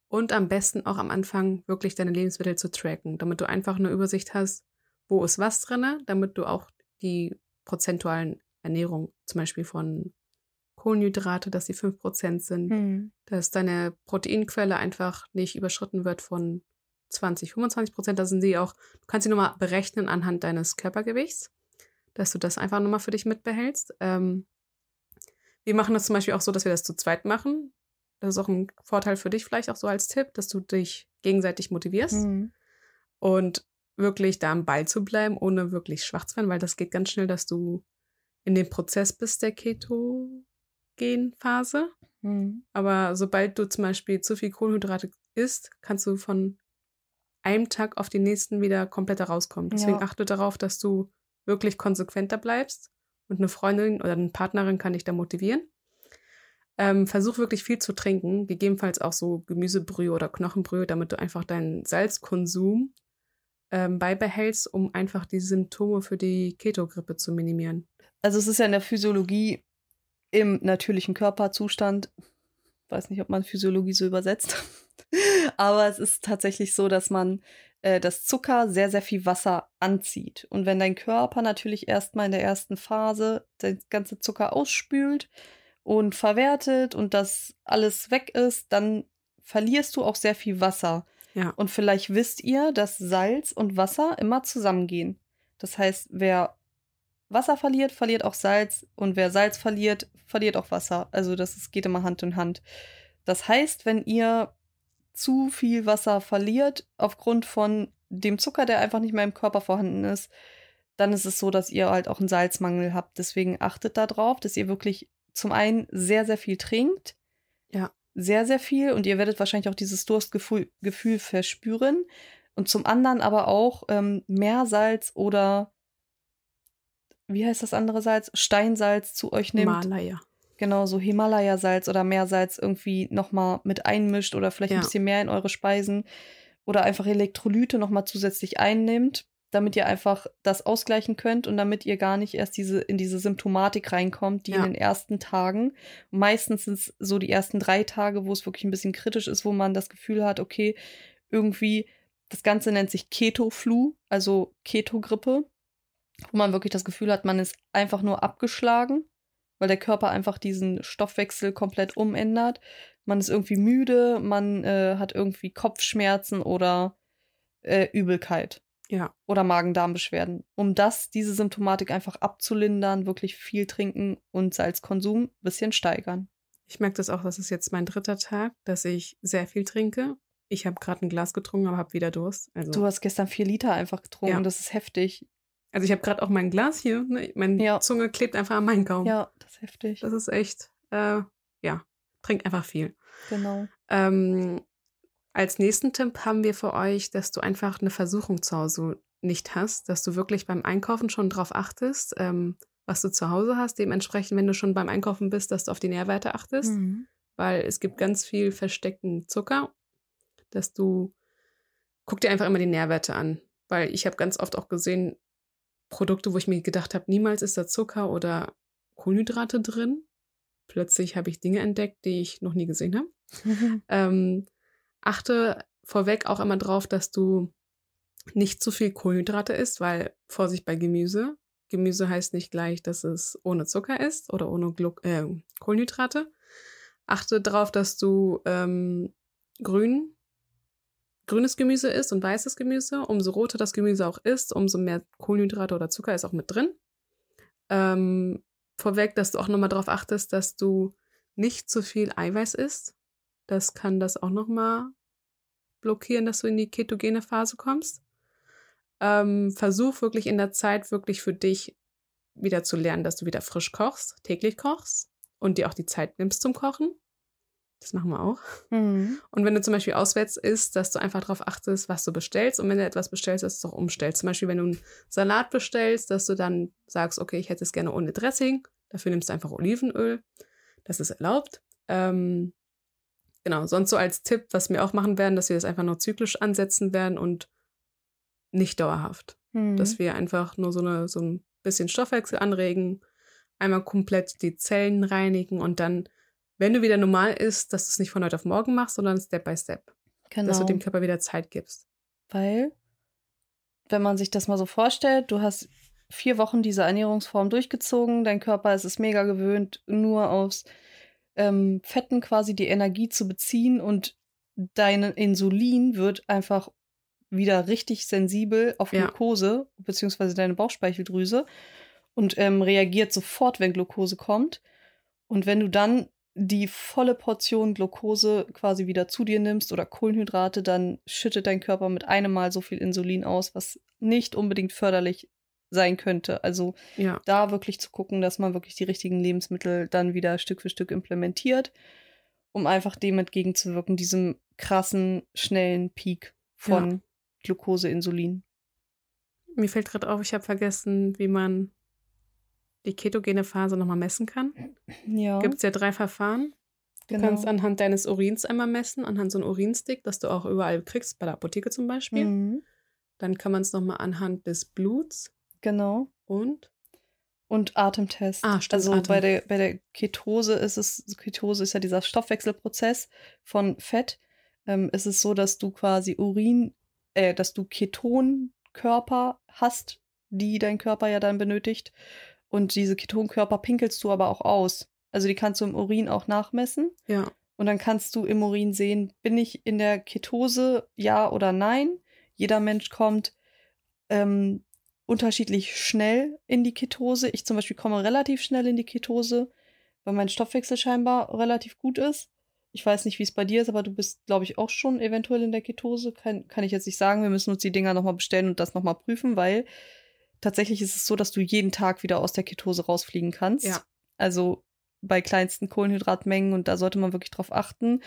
und am besten auch am Anfang wirklich deine Lebensmittel zu tracken, damit du einfach eine Übersicht hast, wo ist was drin, damit du auch die prozentualen Ernährung, zum Beispiel von Kohlenhydrate, dass die 5% sind, mhm. dass deine Proteinquelle einfach nicht überschritten wird von 20, 25 Prozent. Da sind sie auch, du kannst sie nochmal berechnen anhand deines Körpergewichts, dass du das einfach nochmal für dich mitbehältst. Ähm, wir machen das zum Beispiel auch so, dass wir das zu zweit machen. Das ist auch ein Vorteil für dich vielleicht auch so als Tipp, dass du dich gegenseitig motivierst. Mhm. Und wirklich da am Ball zu bleiben, ohne wirklich schwach zu werden, weil das geht ganz schnell, dass du in dem Prozess bist der Ketogenphase. Mhm. Aber sobald du zum Beispiel zu viel Kohlenhydrate isst, kannst du von einem Tag auf den nächsten wieder komplett rauskommen. Deswegen ja. achte darauf, dass du wirklich konsequenter bleibst und eine Freundin oder eine Partnerin kann dich da motivieren. Ähm, versuch wirklich viel zu trinken, gegebenenfalls auch so Gemüsebrühe oder Knochenbrühe, damit du einfach deinen Salzkonsum ähm, beibehältst, um einfach die Symptome für die Ketogrippe zu minimieren. Also es ist ja in der Physiologie im natürlichen Körperzustand, weiß nicht, ob man Physiologie so übersetzt, [laughs] aber es ist tatsächlich so, dass man äh, das Zucker sehr, sehr viel Wasser anzieht. Und wenn dein Körper natürlich erstmal in der ersten Phase das ganze Zucker ausspült und verwertet und das alles weg ist, dann verlierst du auch sehr viel Wasser. Ja. Und vielleicht wisst ihr, dass Salz und Wasser immer zusammengehen. Das heißt, wer Wasser verliert, verliert auch Salz und wer Salz verliert, verliert auch Wasser. Also das ist, geht immer Hand in Hand. Das heißt, wenn ihr zu viel Wasser verliert aufgrund von dem Zucker, der einfach nicht mehr im Körper vorhanden ist, dann ist es so, dass ihr halt auch einen Salzmangel habt. Deswegen achtet darauf, dass ihr wirklich zum einen sehr, sehr viel trinkt. Ja. Sehr, sehr viel. Und ihr werdet wahrscheinlich auch dieses Durstgefühl Gefühl verspüren. Und zum anderen aber auch ähm, Meersalz oder wie heißt das andere Salz? Steinsalz zu euch nimmt. Himalaya. Genau, so Himalaya-Salz oder Meersalz irgendwie nochmal mit einmischt oder vielleicht ja. ein bisschen mehr in eure Speisen oder einfach Elektrolyte nochmal zusätzlich einnimmt, damit ihr einfach das ausgleichen könnt und damit ihr gar nicht erst diese, in diese Symptomatik reinkommt, die ja. in den ersten Tagen, meistens sind es so die ersten drei Tage, wo es wirklich ein bisschen kritisch ist, wo man das Gefühl hat, okay, irgendwie, das Ganze nennt sich Keto-Flu, also Keto-Grippe wo man wirklich das Gefühl hat, man ist einfach nur abgeschlagen, weil der Körper einfach diesen Stoffwechsel komplett umändert. Man ist irgendwie müde, man äh, hat irgendwie Kopfschmerzen oder äh, Übelkeit. Ja. Oder Magen-Darm-Beschwerden. Um das, diese Symptomatik einfach abzulindern, wirklich viel trinken und Salzkonsum ein bisschen steigern. Ich merke das auch, das ist jetzt mein dritter Tag, dass ich sehr viel trinke. Ich habe gerade ein Glas getrunken, aber habe wieder Durst. Also. Du hast gestern vier Liter einfach getrunken, ja. das ist heftig. Also ich habe gerade auch mein Glas hier, ne? meine ja. Zunge klebt einfach an meinen Gaumen. Ja, das ist heftig. Das ist echt, äh, ja, trink einfach viel. Genau. Ähm, als nächsten Tipp haben wir für euch, dass du einfach eine Versuchung zu Hause nicht hast, dass du wirklich beim Einkaufen schon drauf achtest, ähm, was du zu Hause hast. Dementsprechend, wenn du schon beim Einkaufen bist, dass du auf die Nährwerte achtest, mhm. weil es gibt ganz viel versteckten Zucker, dass du guck dir einfach immer die Nährwerte an, weil ich habe ganz oft auch gesehen, Produkte, wo ich mir gedacht habe, niemals ist da Zucker oder Kohlenhydrate drin. Plötzlich habe ich Dinge entdeckt, die ich noch nie gesehen habe. [laughs] ähm, achte vorweg auch immer drauf, dass du nicht zu viel Kohlenhydrate isst, weil Vorsicht bei Gemüse. Gemüse heißt nicht gleich, dass es ohne Zucker ist oder ohne Glu äh, Kohlenhydrate. Achte darauf, dass du ähm, grün grünes Gemüse isst und weißes Gemüse, umso roter das Gemüse auch ist, umso mehr Kohlenhydrate oder Zucker ist auch mit drin. Ähm, vorweg, dass du auch nochmal darauf achtest, dass du nicht zu viel Eiweiß isst. Das kann das auch nochmal blockieren, dass du in die ketogene Phase kommst. Ähm, versuch wirklich in der Zeit wirklich für dich wieder zu lernen, dass du wieder frisch kochst, täglich kochst und dir auch die Zeit nimmst zum Kochen. Das machen wir auch. Mhm. Und wenn du zum Beispiel auswärts isst, dass du einfach darauf achtest, was du bestellst. Und wenn du etwas bestellst, dass du es auch umstellst. Zum Beispiel, wenn du einen Salat bestellst, dass du dann sagst, okay, ich hätte es gerne ohne Dressing. Dafür nimmst du einfach Olivenöl. Das ist erlaubt. Ähm, genau, sonst so als Tipp, was wir auch machen werden, dass wir das einfach nur zyklisch ansetzen werden und nicht dauerhaft. Mhm. Dass wir einfach nur so, eine, so ein bisschen Stoffwechsel anregen, einmal komplett die Zellen reinigen und dann wenn du wieder normal isst, dass du es nicht von heute auf morgen machst, sondern Step by Step. Genau. Dass du dem Körper wieder Zeit gibst. Weil, wenn man sich das mal so vorstellt, du hast vier Wochen diese Ernährungsform durchgezogen, dein Körper ist es mega gewöhnt, nur aus ähm, Fetten quasi die Energie zu beziehen und dein Insulin wird einfach wieder richtig sensibel auf ja. Glucose, beziehungsweise deine Bauchspeicheldrüse und ähm, reagiert sofort, wenn Glucose kommt. Und wenn du dann die volle Portion Glucose quasi wieder zu dir nimmst oder Kohlenhydrate, dann schüttet dein Körper mit einem Mal so viel Insulin aus, was nicht unbedingt förderlich sein könnte. Also ja. da wirklich zu gucken, dass man wirklich die richtigen Lebensmittel dann wieder Stück für Stück implementiert, um einfach dem entgegenzuwirken, diesem krassen, schnellen Peak von ja. Glucose, Insulin. Mir fällt gerade auf, ich habe vergessen, wie man die ketogene Phase nochmal messen kann. Ja. Gibt es ja drei Verfahren. Du genau. kannst anhand deines Urins einmal messen, anhand so einem Urinstick, das du auch überall kriegst, bei der Apotheke zum Beispiel. Mhm. Dann kann man es nochmal anhand des Bluts. Genau. Und? Und Atemtest. Ah, stimmt. Also Atem. bei der, bei der Ketose ist es, Ketose ist ja dieser Stoffwechselprozess von Fett. Ähm, ist es so, dass du quasi Urin, äh, dass du Ketonkörper hast, die dein Körper ja dann benötigt. Und diese Ketonkörper pinkelst du aber auch aus. Also die kannst du im Urin auch nachmessen. Ja. Und dann kannst du im Urin sehen, bin ich in der Ketose, ja oder nein. Jeder Mensch kommt ähm, unterschiedlich schnell in die Ketose. Ich zum Beispiel komme relativ schnell in die Ketose, weil mein Stoffwechsel scheinbar relativ gut ist. Ich weiß nicht, wie es bei dir ist, aber du bist, glaube ich, auch schon eventuell in der Ketose. Kann, kann ich jetzt nicht sagen. Wir müssen uns die Dinger nochmal bestellen und das nochmal prüfen, weil tatsächlich ist es so, dass du jeden Tag wieder aus der Ketose rausfliegen kannst. Ja. Also bei kleinsten Kohlenhydratmengen und da sollte man wirklich drauf achten.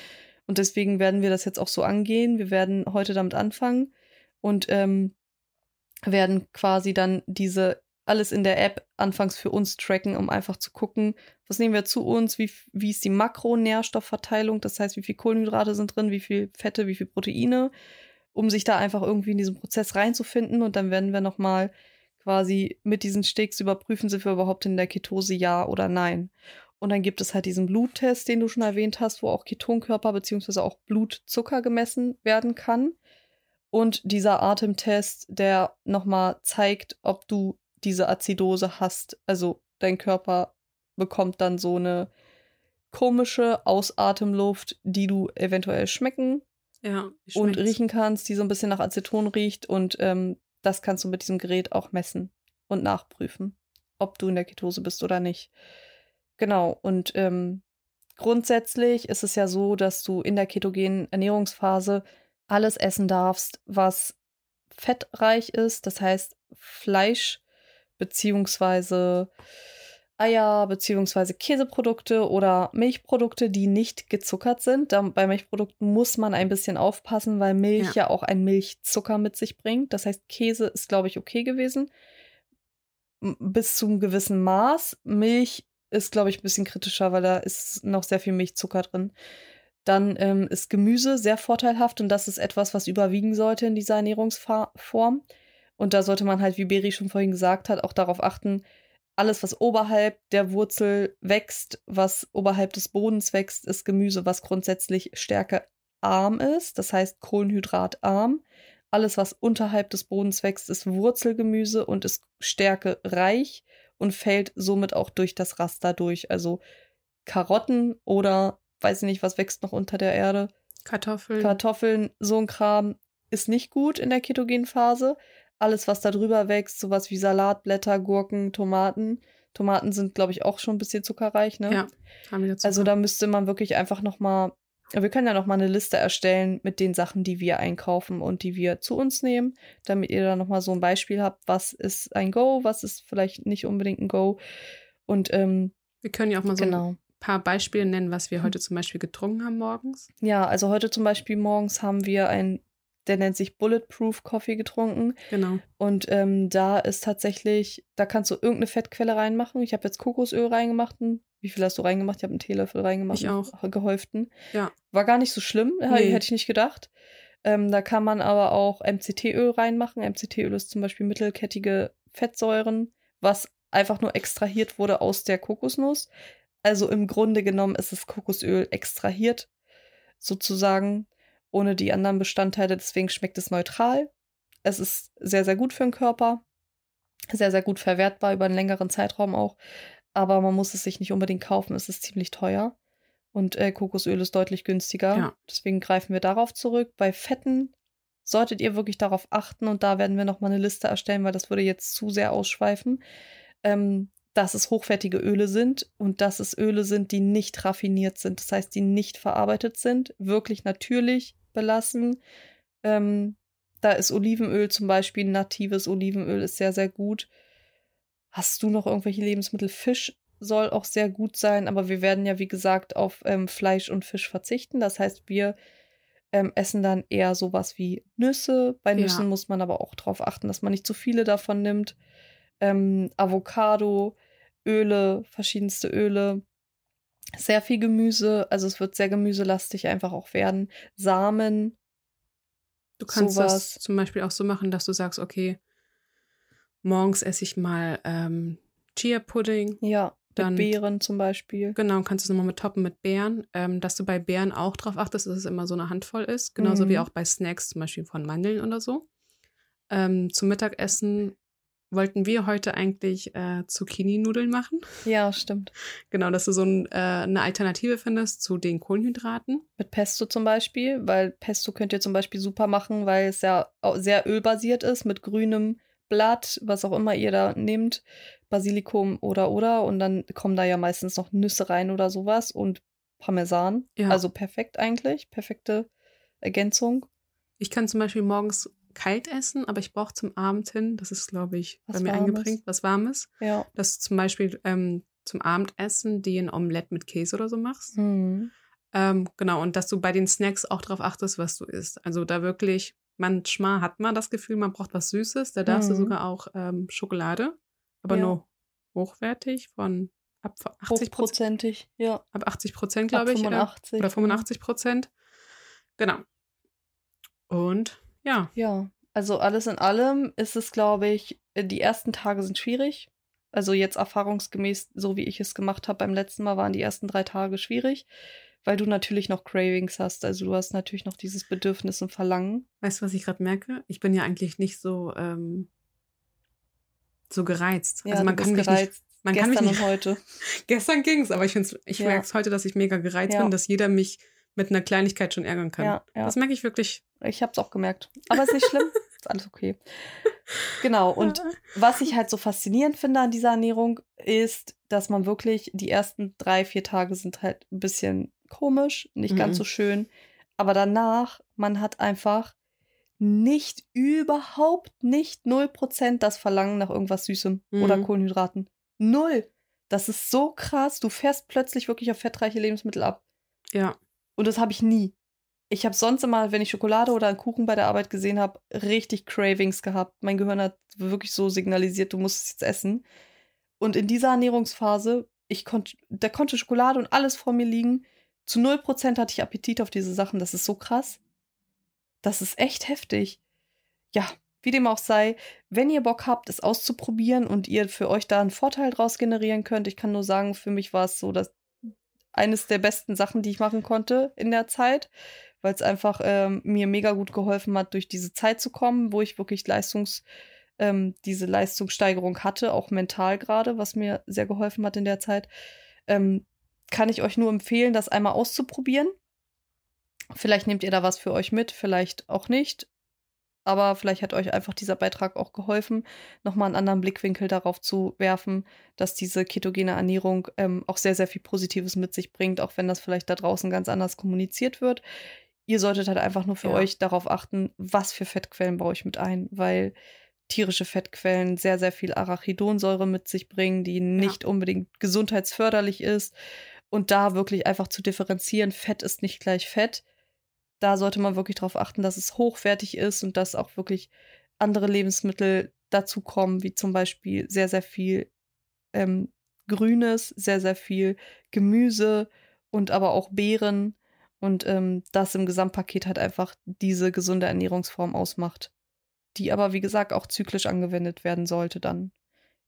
Und deswegen werden wir das jetzt auch so angehen. Wir werden heute damit anfangen und ähm, werden quasi dann diese alles in der App anfangs für uns tracken, um einfach zu gucken, was nehmen wir zu uns, wie, wie ist die Makronährstoffverteilung, das heißt, wie viel Kohlenhydrate sind drin, wie viel Fette, wie viel Proteine, um sich da einfach irgendwie in diesen Prozess reinzufinden und dann werden wir nochmal quasi mit diesen Sticks überprüfen, sind wir überhaupt in der Ketose ja oder nein. Und dann gibt es halt diesen Bluttest, den du schon erwähnt hast, wo auch Ketonkörper bzw. auch Blutzucker gemessen werden kann. Und dieser Atemtest, der nochmal zeigt, ob du diese Azidose hast. Also dein Körper bekommt dann so eine komische Ausatemluft, die du eventuell schmecken ja, und riechen kannst, die so ein bisschen nach Aceton riecht. Und ähm, das kannst du mit diesem Gerät auch messen und nachprüfen, ob du in der Ketose bist oder nicht. Genau, und ähm, grundsätzlich ist es ja so, dass du in der ketogenen Ernährungsphase alles essen darfst, was fettreich ist, das heißt Fleisch beziehungsweise Eier beziehungsweise Käseprodukte oder Milchprodukte, die nicht gezuckert sind. Da, bei Milchprodukten muss man ein bisschen aufpassen, weil Milch ja. ja auch ein Milchzucker mit sich bringt. Das heißt, Käse ist, glaube ich, okay gewesen. Bis zu einem gewissen Maß. Milch ist, glaube ich, ein bisschen kritischer, weil da ist noch sehr viel Milchzucker drin. Dann ähm, ist Gemüse sehr vorteilhaft und das ist etwas, was überwiegen sollte in dieser Ernährungsform. Und da sollte man halt, wie Beri schon vorhin gesagt hat, auch darauf achten, alles, was oberhalb der Wurzel wächst, was oberhalb des Bodens wächst, ist Gemüse, was grundsätzlich stärkearm ist, das heißt kohlenhydratarm. Alles, was unterhalb des Bodens wächst, ist Wurzelgemüse und ist stärkereich und fällt somit auch durch das Raster durch. Also Karotten oder weiß ich nicht, was wächst noch unter der Erde? Kartoffeln. Kartoffeln, so ein Kram ist nicht gut in der Ketogenphase. Alles, was da drüber wächst, sowas wie Salatblätter, Gurken, Tomaten. Tomaten sind, glaube ich, auch schon ein bisschen zuckerreich, ne? Ja, haben wir Zucker. Also da müsste man wirklich einfach nochmal wir können ja noch mal eine Liste erstellen mit den Sachen, die wir einkaufen und die wir zu uns nehmen, damit ihr da noch mal so ein Beispiel habt, was ist ein Go, was ist vielleicht nicht unbedingt ein Go. Und ähm, wir können ja auch mal so genau. ein paar Beispiele nennen, was wir heute zum Beispiel getrunken haben morgens. Ja, also heute zum Beispiel morgens haben wir ein der nennt sich Bulletproof Coffee getrunken. Genau. Und ähm, da ist tatsächlich, da kannst du irgendeine Fettquelle reinmachen. Ich habe jetzt Kokosöl reingemacht. Wie viel hast du reingemacht? Ich habe einen Teelöffel reingemacht. Ich auch. Gehäuften. Ja. War gar nicht so schlimm, nee. hätte ich nicht gedacht. Ähm, da kann man aber auch MCT-Öl reinmachen. MCT-Öl ist zum Beispiel mittelkettige Fettsäuren, was einfach nur extrahiert wurde aus der Kokosnuss. Also im Grunde genommen ist es Kokosöl extrahiert, sozusagen ohne die anderen Bestandteile. Deswegen schmeckt es neutral. Es ist sehr, sehr gut für den Körper. Sehr, sehr gut verwertbar über einen längeren Zeitraum auch. Aber man muss es sich nicht unbedingt kaufen. Es ist ziemlich teuer. Und äh, Kokosöl ist deutlich günstiger. Ja. Deswegen greifen wir darauf zurück. Bei Fetten solltet ihr wirklich darauf achten. Und da werden wir nochmal eine Liste erstellen, weil das würde jetzt zu sehr ausschweifen. Ähm, dass es hochwertige Öle sind und dass es Öle sind, die nicht raffiniert sind. Das heißt, die nicht verarbeitet sind, wirklich natürlich, belassen. Ähm, da ist Olivenöl zum Beispiel, natives Olivenöl ist sehr, sehr gut. Hast du noch irgendwelche Lebensmittel? Fisch soll auch sehr gut sein, aber wir werden ja, wie gesagt, auf ähm, Fleisch und Fisch verzichten. Das heißt, wir ähm, essen dann eher sowas wie Nüsse. Bei Nüssen ja. muss man aber auch darauf achten, dass man nicht zu viele davon nimmt. Ähm, Avocado, Öle, verschiedenste Öle. Sehr viel Gemüse, also es wird sehr gemüselastig einfach auch werden. Samen. Du kannst sowas. das zum Beispiel auch so machen, dass du sagst, okay, morgens esse ich mal ähm, Chia-Pudding. Ja, dann, mit Beeren zum Beispiel. Genau, kannst du es nochmal mit toppen mit Beeren. Ähm, dass du bei Beeren auch darauf achtest, dass es immer so eine Handvoll ist. Genauso mhm. wie auch bei Snacks, zum Beispiel von Mandeln oder so. Ähm, zum Mittagessen wollten wir heute eigentlich äh, Zucchini-Nudeln machen. Ja, stimmt. Genau, dass du so ein, äh, eine Alternative findest zu den Kohlenhydraten. Mit Pesto zum Beispiel, weil Pesto könnt ihr zum Beispiel super machen, weil es ja sehr ölbasiert ist, mit grünem Blatt, was auch immer ihr da nehmt, Basilikum oder oder. Und dann kommen da ja meistens noch Nüsse rein oder sowas und Parmesan. Ja. Also perfekt eigentlich, perfekte Ergänzung. Ich kann zum Beispiel morgens kalt essen, aber ich brauche zum Abend hin, das ist, glaube ich, was bei mir Warmes. eingeprägt, was Warmes. Ja. Dass du zum Beispiel ähm, zum Abendessen dir ein Omelett mit Käse oder so machst. Mhm. Ähm, genau, und dass du bei den Snacks auch darauf achtest, was du isst. Also da wirklich, manchmal hat man das Gefühl, man braucht was Süßes. Da darfst mhm. du sogar auch ähm, Schokolade, aber ja. nur hochwertig von ab 80 Prozent. ja. Ab 80 Prozent, glaube ich. 85. Oder 85 Prozent. Genau. Und ja. Ja, also alles in allem ist es, glaube ich, äh, die ersten Tage sind schwierig. Also jetzt erfahrungsgemäß, so wie ich es gemacht habe beim letzten Mal, waren die ersten drei Tage schwierig, weil du natürlich noch Cravings hast. Also du hast natürlich noch dieses Bedürfnis und Verlangen. Weißt du, was ich gerade merke? Ich bin ja eigentlich nicht so, ähm, so gereizt. Ja, also man kann mich gereizt. Nicht, man gestern kann mich nicht, und heute. [laughs] gestern ging es, aber ich, ich ja. merke es heute, dass ich mega gereizt ja. bin, dass jeder mich mit einer Kleinigkeit schon ärgern kann. Ja, ja. Das merke ich wirklich. Ich habe es auch gemerkt. Aber ist nicht schlimm. [laughs] ist alles okay. Genau. Und was ich halt so faszinierend finde an dieser Ernährung, ist, dass man wirklich die ersten drei, vier Tage sind halt ein bisschen komisch, nicht mhm. ganz so schön. Aber danach, man hat einfach nicht, überhaupt nicht 0% das Verlangen nach irgendwas Süßem mhm. oder Kohlenhydraten. Null. Das ist so krass. Du fährst plötzlich wirklich auf fettreiche Lebensmittel ab. Ja. Und das habe ich nie. Ich habe sonst immer, wenn ich Schokolade oder einen Kuchen bei der Arbeit gesehen habe, richtig Cravings gehabt. Mein Gehirn hat wirklich so signalisiert, du musst es jetzt essen. Und in dieser Ernährungsphase, ich konnte, da konnte Schokolade und alles vor mir liegen. Zu 0% hatte ich Appetit auf diese Sachen. Das ist so krass. Das ist echt heftig. Ja, wie dem auch sei, wenn ihr Bock habt, es auszuprobieren und ihr für euch da einen Vorteil draus generieren könnt, ich kann nur sagen, für mich war es so, dass eines der besten Sachen, die ich machen konnte in der Zeit, weil es einfach ähm, mir mega gut geholfen hat, durch diese Zeit zu kommen, wo ich wirklich Leistungs, ähm, diese Leistungssteigerung hatte, auch mental gerade, was mir sehr geholfen hat in der Zeit. Ähm, kann ich euch nur empfehlen, das einmal auszuprobieren. Vielleicht nehmt ihr da was für euch mit, vielleicht auch nicht aber vielleicht hat euch einfach dieser Beitrag auch geholfen, nochmal einen anderen Blickwinkel darauf zu werfen, dass diese ketogene Ernährung ähm, auch sehr, sehr viel Positives mit sich bringt, auch wenn das vielleicht da draußen ganz anders kommuniziert wird. Ihr solltet halt einfach nur für ja. euch darauf achten, was für Fettquellen baue ich mit ein, weil tierische Fettquellen sehr, sehr viel Arachidonsäure mit sich bringen, die nicht ja. unbedingt gesundheitsförderlich ist. Und da wirklich einfach zu differenzieren, Fett ist nicht gleich Fett da sollte man wirklich darauf achten, dass es hochwertig ist und dass auch wirklich andere Lebensmittel dazu kommen, wie zum Beispiel sehr, sehr viel ähm, Grünes, sehr, sehr viel Gemüse und aber auch Beeren und ähm, das im Gesamtpaket halt einfach diese gesunde Ernährungsform ausmacht, die aber wie gesagt auch zyklisch angewendet werden sollte dann.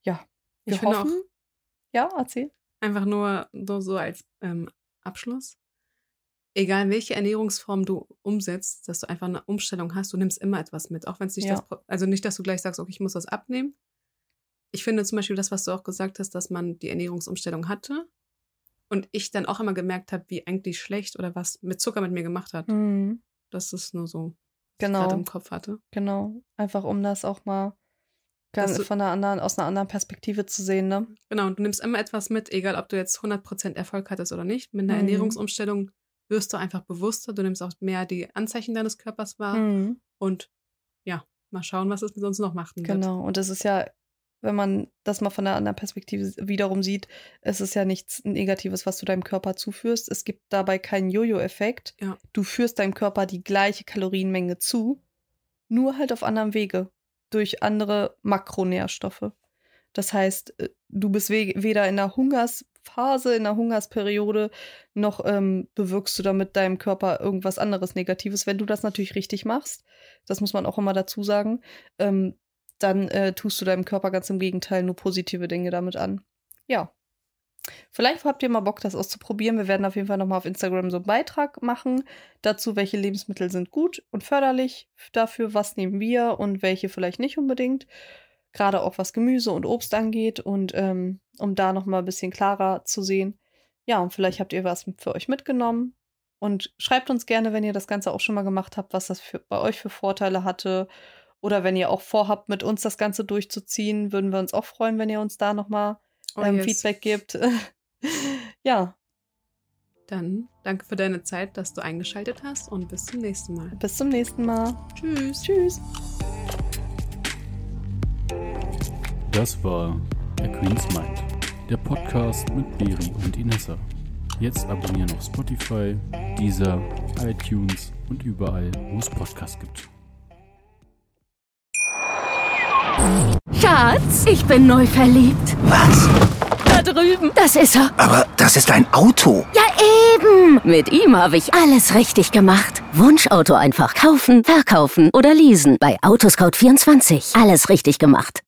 Ja, wir ich hoffen. Auch, ja, erzähl. Einfach nur so, so als ähm, Abschluss egal welche Ernährungsform du umsetzt, dass du einfach eine Umstellung hast, du nimmst immer etwas mit. Auch wenn es nicht ja. das, also nicht, dass du gleich sagst, okay, ich muss was abnehmen. Ich finde zum Beispiel das, was du auch gesagt hast, dass man die Ernährungsumstellung hatte und ich dann auch immer gemerkt habe, wie eigentlich schlecht oder was mit Zucker mit mir gemacht hat. Mhm. Das ist nur so, genau. ich im Kopf hatte. Genau. Einfach um das auch mal ganz von einer anderen, aus einer anderen Perspektive zu sehen, ne? Genau, und du nimmst immer etwas mit, egal ob du jetzt 100% Erfolg hattest oder nicht. Mit einer mhm. Ernährungsumstellung wirst du einfach bewusster, du nimmst auch mehr die Anzeichen deines Körpers wahr mhm. und ja, mal schauen, was es mit uns noch macht. Genau, und es ist ja, wenn man das mal von einer anderen Perspektive wiederum sieht, es ist ja nichts Negatives, was du deinem Körper zuführst. Es gibt dabei keinen Jojo-Effekt. Ja. Du führst deinem Körper die gleiche Kalorienmenge zu, nur halt auf anderem Wege, durch andere Makronährstoffe. Das heißt, äh, du bist we weder in der Hungersphase, in der Hungersperiode, noch ähm, bewirkst du damit deinem Körper irgendwas anderes Negatives. Wenn du das natürlich richtig machst, das muss man auch immer dazu sagen, ähm, dann äh, tust du deinem Körper ganz im Gegenteil nur positive Dinge damit an. Ja. Vielleicht habt ihr mal Bock, das auszuprobieren. Wir werden auf jeden Fall nochmal auf Instagram so einen Beitrag machen dazu, welche Lebensmittel sind gut und förderlich dafür, was nehmen wir und welche vielleicht nicht unbedingt. Gerade auch was Gemüse und Obst angeht und ähm, um da nochmal ein bisschen klarer zu sehen. Ja, und vielleicht habt ihr was für euch mitgenommen. Und schreibt uns gerne, wenn ihr das Ganze auch schon mal gemacht habt, was das für, bei euch für Vorteile hatte. Oder wenn ihr auch vorhabt, mit uns das Ganze durchzuziehen, würden wir uns auch freuen, wenn ihr uns da nochmal oh, ähm, yes. Feedback gibt. [laughs] ja. Dann danke für deine Zeit, dass du eingeschaltet hast und bis zum nächsten Mal. Bis zum nächsten Mal. Tschüss. Tschüss. Das war A Queen's Mind, der Podcast mit Beri und Inessa. Jetzt abonnieren auf Spotify, Deezer, iTunes und überall, wo es Podcasts gibt. Schatz, ich bin neu verliebt. Was? Da drüben. Das ist er. Aber das ist ein Auto. Ja, eben. Mit ihm habe ich alles richtig gemacht. Wunschauto einfach kaufen, verkaufen oder leasen. Bei Autoscout24. Alles richtig gemacht.